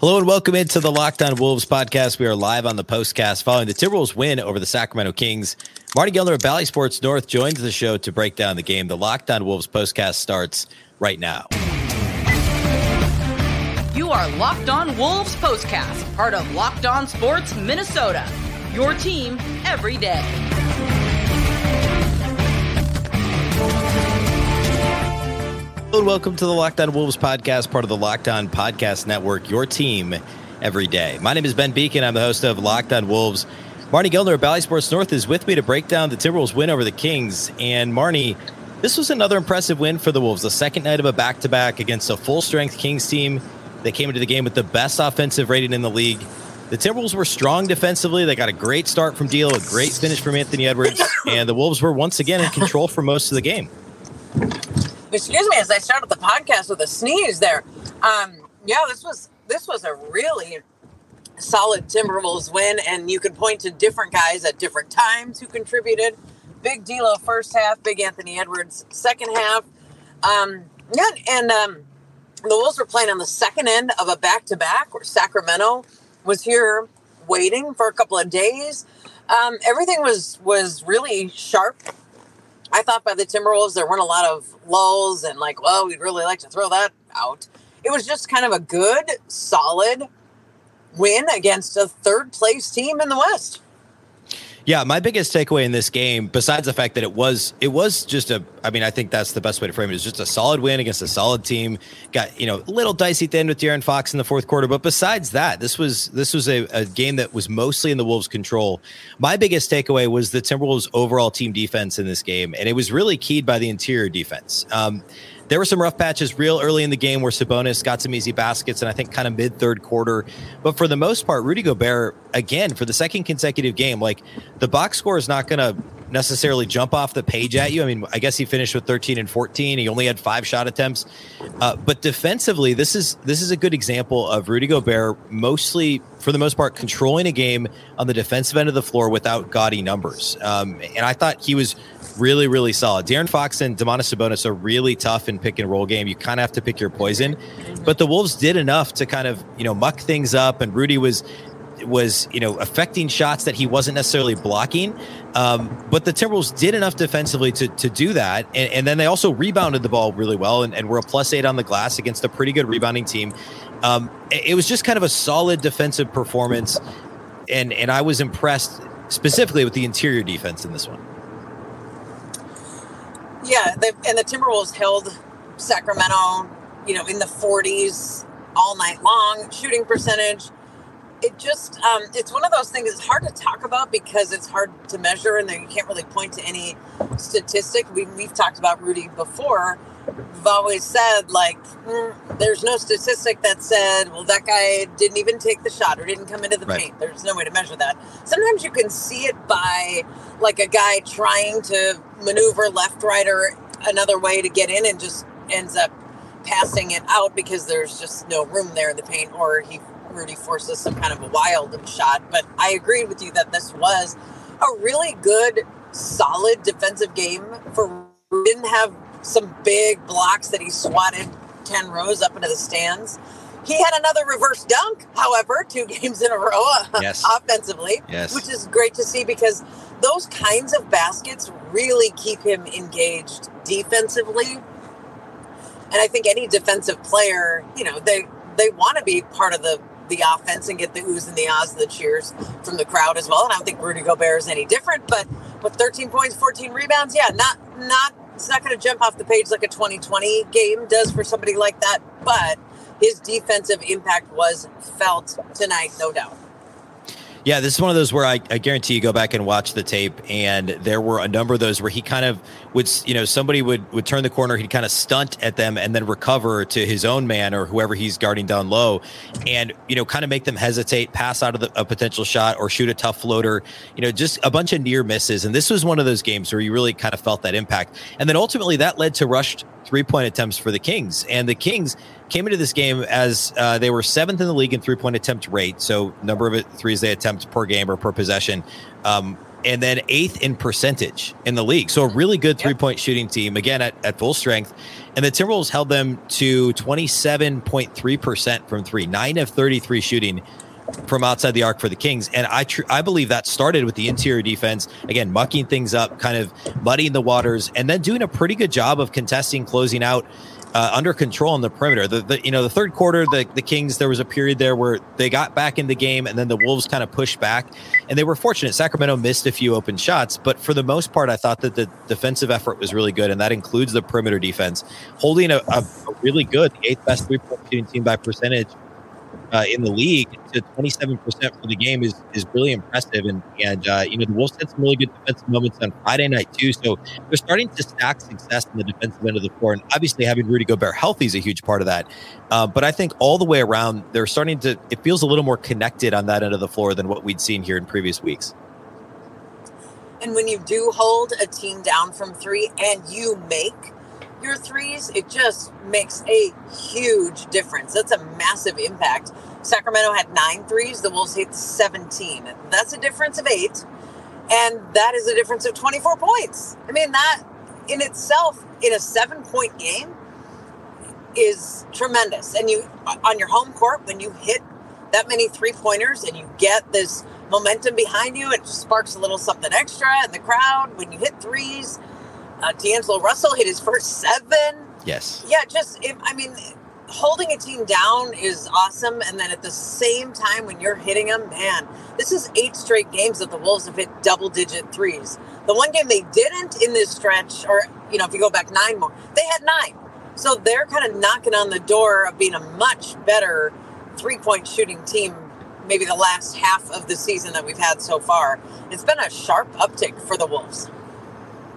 Hello and welcome into the Locked On Wolves podcast. We are live on the postcast following the Timberwolves win over the Sacramento Kings. Marney Gellner of Bally Sports North joins the show to break down the game. The Locked On Wolves postcast starts right now. You are Locked On Wolves postcast, part of Locked On Sports Minnesota. Your team every day. Hello and welcome to the Locked On Wolves podcast, part of the Locked On Podcast Network, your team every day. My name is Ben Beecken. I'm the host of Locked On Wolves. Marney Gellner of Bally Sports North is with me to break down the Timberwolves win over the Kings. And Marnie, this was another impressive win for the Wolves, the second night of a back to back against a full strength Kings team that came into the game with the best offensive rating in the league. The Timberwolves were strong defensively. They got a great start from D'Lo, a great finish from Anthony Edwards, and the Wolves were once again in control for most of the game excuse me as I started the podcast with a sneeze there. Um, yeah, this was this was a really solid Timberwolves win, and you can point to different guys at different times who contributed. Big D'Lo first half, Big Anthony Edwards second half. Um, yeah, and um, the Wolves were playing on the second end of a back to back where Sacramento was here waiting for a couple of days. Um, everything was was really sharp I thought by the Timberwolves there weren't a lot of lulls and like, well, we'd really like to throw that out. It was just kind of a good, solid win against a third place team in the West. Yeah, my biggest takeaway in this game, besides the fact that it was it was just a I mean, I think that's the best way to frame it. It's just a solid win against a solid team. Got, you know, a little dicey at the end with De'Aaron Fox in the fourth quarter. But besides that, this was this was a, a game that was mostly in the Wolves' control. My biggest takeaway was the Timberwolves' overall team defense in this game, and it was really keyed by the interior defense. Um, there were some rough patches real early in the game where Sabonis got some easy baskets, and I think kind of mid third quarter. But for the most part, Rudy Gobert, again, for the second consecutive game, like the box score is not going to necessarily jump off the page at you. I mean, I guess he finished with 13 and 14. He only had five shot attempts, uh, but defensively, this is this is a good example of Rudy Gobert mostly, for the most part, controlling a game on the defensive end of the floor without gaudy numbers. Um, and I thought he was really, really solid. De'Aaron Fox and Domantas Sabonis are really tough in pick and roll game. You kind of have to pick your poison. But the Wolves did enough to kind of, you know, muck things up. And Rudy was was you know affecting shots that he wasn't necessarily blocking. Um, but the Timberwolves did enough defensively to to do that, and, and then they also rebounded the ball really well, and, and were a plus eight on the glass against a pretty good rebounding team. Um, it was just kind of a solid defensive performance, and and I was impressed specifically with the interior defense in this one. Yeah, and the Timberwolves held Sacramento, you know, in the 40s all night long. Shooting percentage, it just um, it's one of those things. It's hard to talk about because it's hard to measure, and you can't really point to any statistic. We, we've talked about Rudy before. We've always said like, mm, there's no statistic that said, well, that guy didn't even take the shot or didn't come into the right. paint. There's no way to measure that. Sometimes you can see it by like a guy trying to maneuver left, right, or another way to get in and just ends up passing it out because there's just no room there in the paint, or he Rudy forces some kind of a wild shot. But I agreed with you that this was a really good, solid defensive game for. Didn't have some big blocks that he swatted ten rows up into the stands. He had another reverse dunk, however, two games in a row uh, yes. offensively, yes. which is great to see because those kinds of baskets really keep him engaged defensively. And I think any defensive player, you know, they they want to be part of the the offense and get the oohs and the ahs, and the cheers from the crowd as well. And I don't think Rudy Gobert is any different. But with 13 points, 14 rebounds, yeah, not not it's not going to jump off the page like a 2020 game does for somebody like that. But his defensive impact was felt tonight, no doubt. Yeah, this is one of those where I, I, guarantee you go back and watch the tape, and there were a number of those where he kind of would, you know, somebody would would turn the corner, he'd kind of stunt at them, and then recover to his own man or whoever he's guarding down low, and you know, kind of make them hesitate, pass out of the, a potential shot, or shoot a tough floater. You know, just a bunch of near misses, and this was one of those games where you really kind of felt that impact, and then ultimately that led to rushed three point attempts for the Kings, and the Kings came into this game as uh, they were seventh in the league in three point attempt rate. So number of threes they attempt per game or per possession. Um, and then eighth in percentage in the league. So a really good three point yep. shooting team, again, at, at full strength. And the Timberwolves held them to 27.3% from three, nine of 33 shooting from outside the arc for the Kings. And I tr- I believe that started with the interior defense, again, mucking things up, kind of muddying the waters, and then doing a pretty good job of contesting, closing out uh, under control on the perimeter. The, the, you know the third quarter, the the Kings there was a period there where they got back in the game, and then the Wolves kind of pushed back, and they were fortunate. Sacramento missed a few open shots, but for the most part, I thought that the defensive effort was really good, and that includes the perimeter defense, holding a, a, really good eighth best three point shooting team by percentage uh, in the league to 27% for the game is is really impressive. And and uh, you know the Wolves had some really good defensive moments on Friday night too. So they're starting to stack success in the defensive end of the floor, and obviously having Rudy Gobert healthy is a huge part of that. Uh, but I think all the way around, they're starting to. It feels a little more connected on that end of the floor than what we'd seen here in previous weeks. And when you do hold a team down from three and you make your threes, it just makes a huge difference. That's a massive impact. Sacramento had nine threes, the Wolves hit 17. That's a difference of eight. And that is a difference of 24 points. I mean, that in itself, in a seven point game, is tremendous. And you, on your home court, when you hit that many three pointers and you get this momentum behind you, it sparks a little something extra in the crowd. When you hit threes, uh, D'Angelo Russell hit his first seven. Yes. Yeah, just if, I mean, holding a team down is awesome, and then at the same time when you're hitting them, man, this is eight straight games that the Wolves have hit double-digit threes. The one game they didn't in this stretch, or you know, if you go back nine more, they had nine. So they're kind of knocking on the door of being a much better three-point shooting team maybe the last half of the season that we've had so far. It's been a sharp uptick for the Wolves.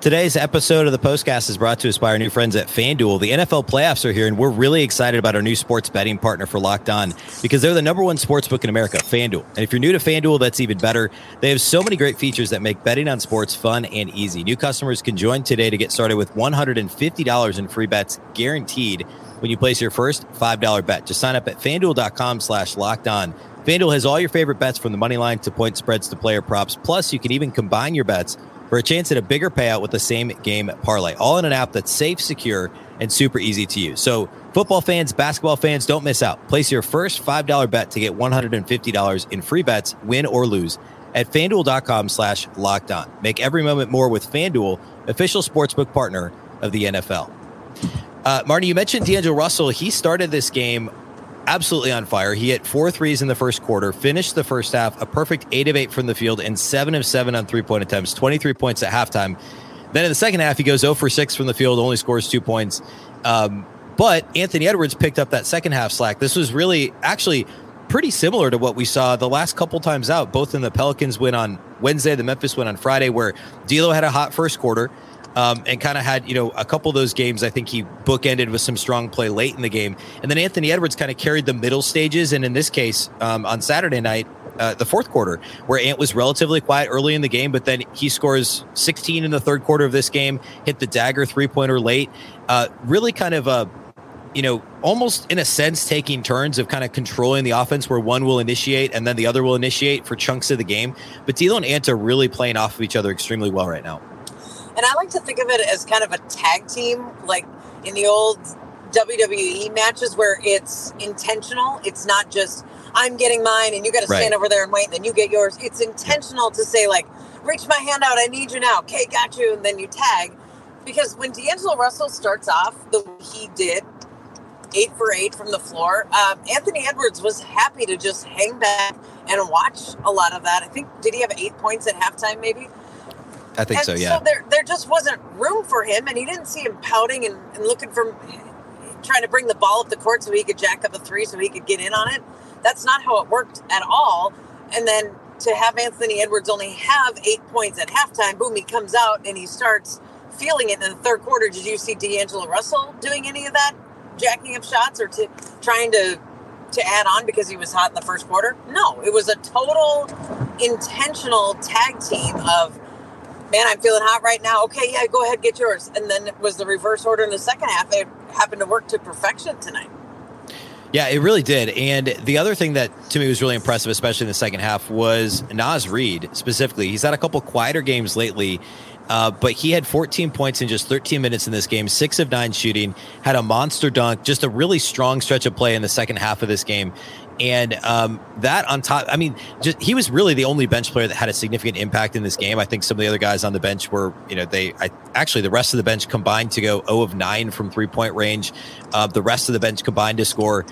Today's episode of the Postcast is brought to us by our new friends at FanDuel. The NFL playoffs are here, and we're really excited about our new sports betting partner for Locked On because they're the number one sports book in America, FanDuel. And if you're new to FanDuel, that's even better. They have so many great features that make betting on sports fun and easy. New customers can join today to get started with $150 in free bets guaranteed when you place your first $5 bet. Just sign up at fanduel.com slash locked on. FanDuel has all your favorite bets from the money line to point spreads to player props. Plus, you can even combine your bets for a chance at a bigger payout with the same game parlay, all in an app that's safe, secure, and super easy to use. So, football fans, basketball fans, don't miss out. Place your first $5 bet to get $150 in free bets, win or lose, at fanduel.com slash locked on. Make every moment more with FanDuel, official sportsbook partner of the NFL. Uh, Marney, you mentioned D'Angelo Russell. He started this game absolutely on fire. He hit four threes in the first quarter, finished the first half, a perfect eight of eight from the field, and seven of seven on three point attempts, 23 points at halftime. Then in the second half, he goes 0 for 6 from the field, only scores two points. Um, but Anthony Edwards picked up that second half slack. This was really actually pretty similar to what we saw the last couple times out, both in the Pelicans win on Wednesday, the Memphis win on Friday, where D'Lo had a hot first quarter um, and kind of had you know a couple of those games. I think he bookended with some strong play late in the game, and then Anthony Edwards kind of carried the middle stages. And in this case, um, on Saturday night, uh, the fourth quarter, where Ant was relatively quiet early in the game, but then he scores 16 in the third quarter of this game, hit the dagger three pointer late. Uh, really kind of a, you know, almost in a sense taking turns of kind of controlling the offense where one will initiate and then the other will initiate for chunks of the game. But D'Lo and Ant are really playing off of each other extremely well right now. And I like to think of it as kind of a tag team, like in the old WWE matches where it's intentional. It's not just I'm getting mine and you got to stand right. over there and wait, and then you get yours. It's intentional to say like, reach my hand out, I need you now. Okay, got you, and then you tag. Because when D'Angelo Russell starts off the way he did, eight for eight from the floor, um, Anthony Edwards was happy to just hang back and watch a lot of that. I think did he have eight points at halftime? Maybe I think and so, yeah. So there, there just wasn't room for him, and he didn't see him pouting and, and looking for trying to bring the ball up the court so he could jack up a three so he could get in on it. That's not how it worked at all. And then to have Anthony Edwards only have eight points at halftime, boom, he comes out and he starts feeling it in the third quarter. Did you see D'Angelo Russell doing any of that, jacking up shots or to trying to to add on because he was hot in the first quarter? No, it was a total intentional tag team of man, I'm feeling hot right now. Okay, yeah, go ahead, get yours. And then it was the reverse order in the second half. It happened to work to perfection tonight. Yeah, it really did. And the other thing that to me was really impressive, especially in the second half, was Naz Reid specifically. He's had a couple quieter games lately, uh, but he had 14 points in just 13 minutes in this game, six of nine shooting, had a monster dunk, just a really strong stretch of play in the second half of this game. And um, that on top, I mean, just he was really the only bench player that had a significant impact in this game. I think some of the other guys on the bench were, you know, they I, actually the rest of the bench combined to go 0 of 9 from three point range. Uh, the rest of the bench combined to score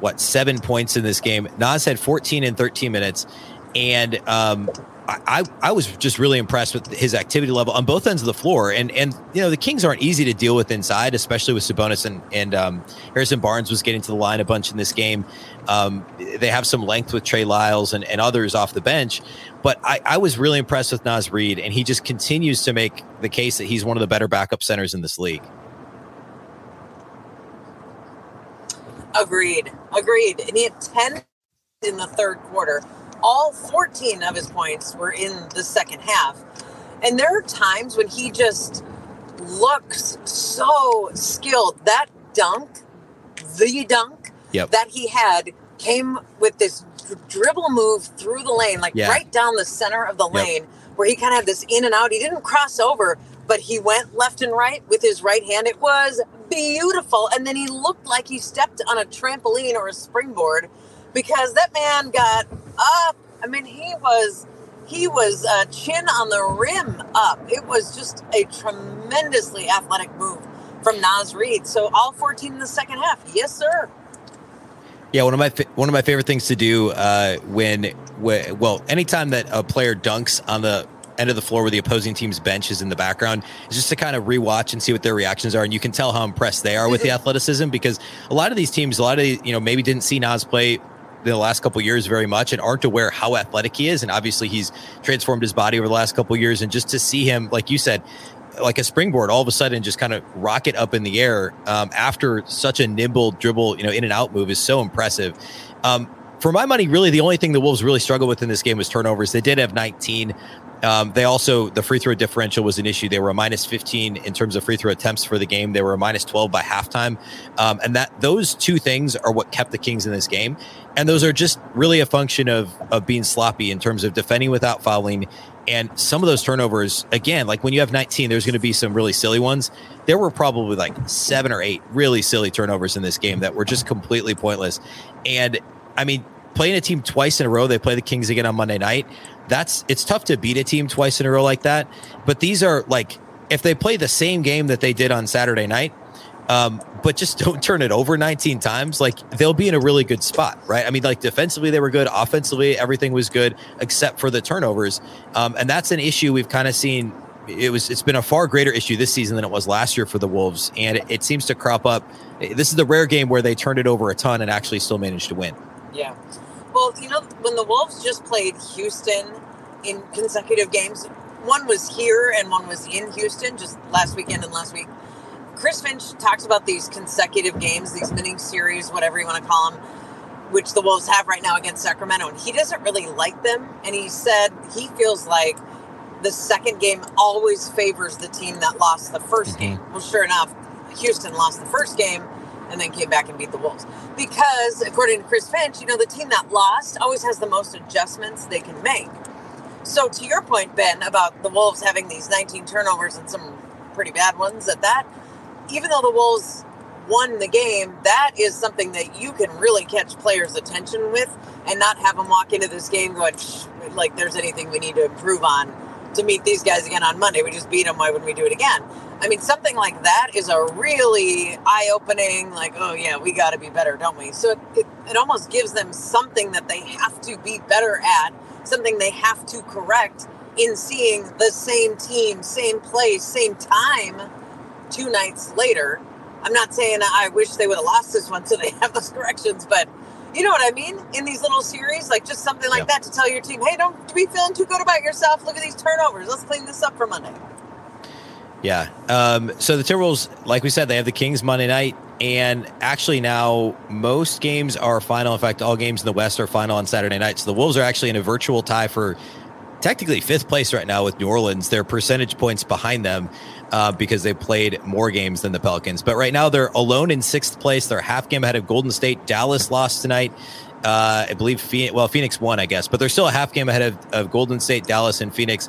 what seven points in this game. Naz had 14 in 13 minutes, and um, I, I was just really impressed with his activity level on both ends of the floor. And and you know the Kings aren't easy to deal with inside, especially with Sabonis and and um, Harrison Barnes was getting to the line a bunch in this game. Um, they have some length with Trey Lyles and, and others off the bench, but I, I was really impressed with Naz Reid, and he just continues to make the case that he's one of the better backup centers in this league. Agreed. Agreed. And he had 10 in the third quarter. All 14 of his points were in the second half. And there are times when he just looks so skilled. That dunk, the dunk yep. that he had came with this dribble move through the lane, like yeah. right down the center of the yep. lane, where he kind of had this in and out. He didn't cross over, but he went left and right with his right hand. It was beautiful. And then he looked like he stepped on a trampoline or a springboard because that man got up. I mean, he was he was uh, chin on the rim up. It was just a tremendously athletic move from Naz Reid. So all 14 in the second half. Yes, sir. Yeah, one of my one of my favorite things to do uh, when, when well, anytime that a player dunks on the end of the floor where the opposing team's bench is in the background is just to kind of rewatch and see what their reactions are. And you can tell how impressed they are with the athleticism because a lot of these teams, a lot of you know, maybe didn't see Naz play the last couple years very much and aren't aware how athletic he is. And obviously he's transformed his body over the last couple years. And just to see him, like you said, like a springboard all of a sudden just kind of rocket up in the air um, after such a nimble dribble, you know, in and out move is so impressive. Um, for my money, really the only thing the Wolves really struggled with in this game was turnovers. They did have 19. Um, they also the free throw differential was an issue. They were a minus 15 in terms of free throw attempts for the game. They were a minus 12 by halftime, um, and that those two things are what kept the Kings in this game. And those are just really a function of of being sloppy in terms of defending without fouling. And some of those turnovers, again, like when you have 19, there's going to be some really silly ones. There were probably like seven or eight really silly turnovers in this game that were just completely pointless. And I mean, playing a team twice in a row, they play the Kings again on Monday night that's it's tough to beat a team twice in a row like that. But these are like if they play the same game that they did on Saturday night, um, but just don't turn it over 19 times, like they'll be in a really good spot, right? I mean, like defensively they were good, offensively everything was good except for the turnovers, um, and that's an issue we've kind of seen. It was it's been a far greater issue this season than it was last year for the Wolves, and it, it seems to crop up. This is the rare game where they turned it over a ton and actually still managed to win. Yeah. Well, you know, when the Wolves just played Houston in consecutive games, one was here and one was in Houston just last weekend and last week. Chris Finch talks about these consecutive games, these mini series, whatever you want to call them, which the Wolves have right now against Sacramento. And he doesn't really like them. And he said he feels like the second game always favors the team that lost the 1st mm-hmm. game. Well, sure enough, Houston lost the first game and then came back and beat the Wolves. Because according to Chris Finch, you know, the team that lost always has the most adjustments they can make. So to your point, Ben, about the Wolves having these 19 turnovers and some pretty bad ones at that, even though the Wolves won the game, that is something that you can really catch players' attention with and not have them walk into this game going, like there's anything we need to improve on to meet these guys again on Monday. We just beat them. Why wouldn't we do it again? I mean, something like that is a really eye opening, like, oh, yeah, we got to be better, don't we? So it, it, it, almost gives them something that they have to be better at, something they have to correct in seeing the same team, same place, same time two nights later. I'm not saying I wish they would have lost this one so they have those corrections, but you know what I mean? In these little series, like just something like that to tell your team, hey, don't be feeling too good about yourself. Look at these turnovers. Let's clean this up for Monday. Yeah. Um, so the Timberwolves, like we said, they have the Kings Monday night. And actually, now most games are final. In fact, all games in the West are final on Saturday night. So the Wolves are actually in a virtual tie for technically fifth place right now with New Orleans. They're percentage points behind them uh, because they played more games than the Pelicans. But right now they're alone in sixth place. They're half game ahead of Golden State. Dallas lost tonight. Uh, I believe Phoenix, well Phoenix won, I guess, but they're still a half game ahead of, of Golden State, Dallas, and Phoenix,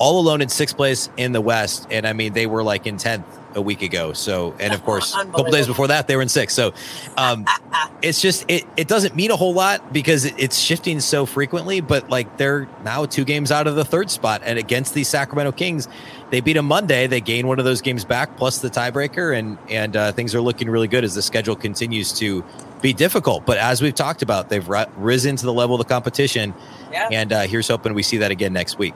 all alone in sixth place in the West. And I mean, they were like in tenth a week ago. So, and of course, a couple days before that, they were in sixth. So, um, it's just it it doesn't mean a whole lot because it's shifting so frequently. But like they're now two games out of the third spot, and against the Sacramento Kings, they beat them Monday. They gain one of those games back plus the tiebreaker, and and uh, things are looking really good as the schedule continues to be difficult. But as we've talked about, they've risen to the level of the competition, yeah. and uh, here's hoping we see that again next week.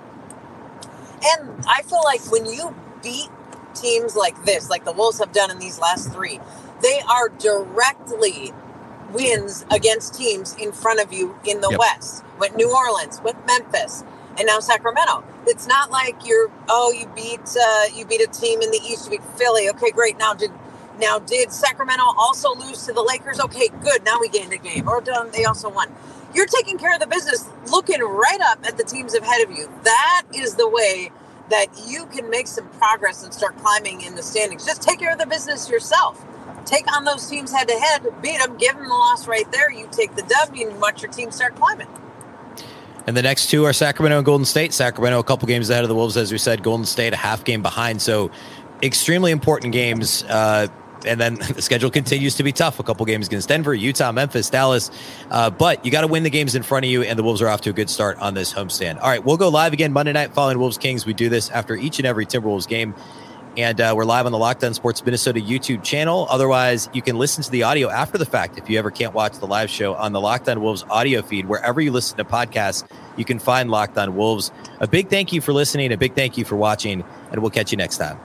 And I feel like when you beat teams like this, like the Wolves have done in these last three, they are directly wins against teams in front of you in the yep. West, with New Orleans, with Memphis, and now Sacramento. It's not like you're oh you beat uh, you beat a team in the East, you beat Philly. Okay, great. Now did now did Sacramento also lose to the Lakers? Okay, good. Now we gained a game. Or done they also won. You're taking care of the business, looking right up at the teams ahead of you. That is the way that you can make some progress and start climbing in the standings. Just take care of the business yourself. Take on those teams head to head, beat them, give them the loss right there. You take the W and watch your team start climbing. And the next two are Sacramento and Golden State. Sacramento a couple games ahead of the Wolves, as we said. Golden State a half game behind. So extremely important games. Uh, and then the schedule continues to be tough. A couple games against Denver, Utah, Memphis, Dallas. Uh, but you got to win the games in front of you, and the Wolves are off to a good start on this homestand. All right, we'll go live again Monday night following Wolves Kings. We do this after each and every Timberwolves game. And uh, we're live on the Locked On Sports Minnesota YouTube channel. Otherwise, you can listen to the audio after the fact if you ever can't watch the live show on the Locked On Wolves audio feed. Wherever you listen to podcasts, you can find Locked On Wolves. A big thank you for listening, a big thank you for watching, and we'll catch you next time.